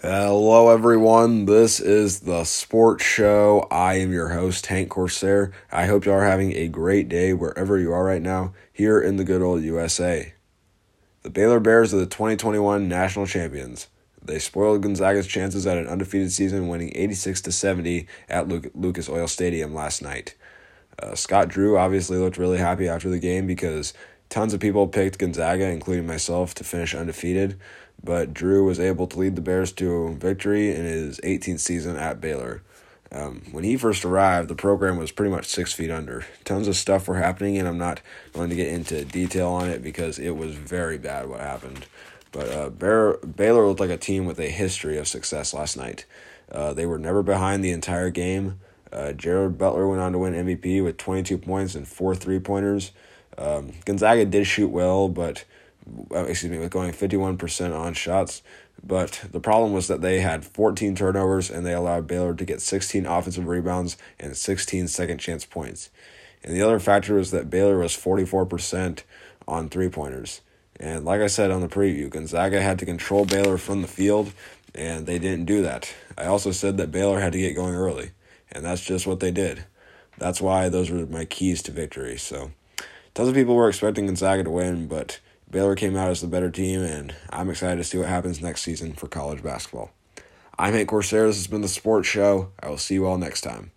Hello, everyone. This is the Sports Show. I am your host, Hank Corsair. I hope you are having a great day wherever you are right now here in the good old USA. The Baylor Bears are the 2021 national champions. They spoiled Gonzaga's chances at an undefeated season, winning 86 to 70 at Lucas Oil Stadium last night. Uh, Scott Drew obviously looked really happy after the game because tons of people picked Gonzaga, including myself, to finish undefeated but Drew was able to lead the Bears to victory in his 18th season at Baylor. Um, when he first arrived, the program was pretty much six feet under. Tons of stuff were happening, and I'm not going to get into detail on it because it was very bad what happened. But uh, Bear, Baylor looked like a team with a history of success last night. Uh, they were never behind the entire game. Uh, Jared Butler went on to win MVP with 22 points and four three pointers. Um, Gonzaga did shoot well, but uh, excuse me, with going 51% on shots. But the problem was that they had 14 turnovers and they allowed Baylor to get 16 offensive rebounds and 16 second chance points. And the other factor was that Baylor was 44% on three pointers. And like I said on the preview, Gonzaga had to control Baylor from the field, and they didn't do that. I also said that Baylor had to get going early, and that's just what they did. That's why those were my keys to victory. So, tons of people were expecting Gonzaga to win, but Baylor came out as the better team, and I'm excited to see what happens next season for college basketball. I'm Hank Corsair. This has been the Sports Show. I will see you all next time.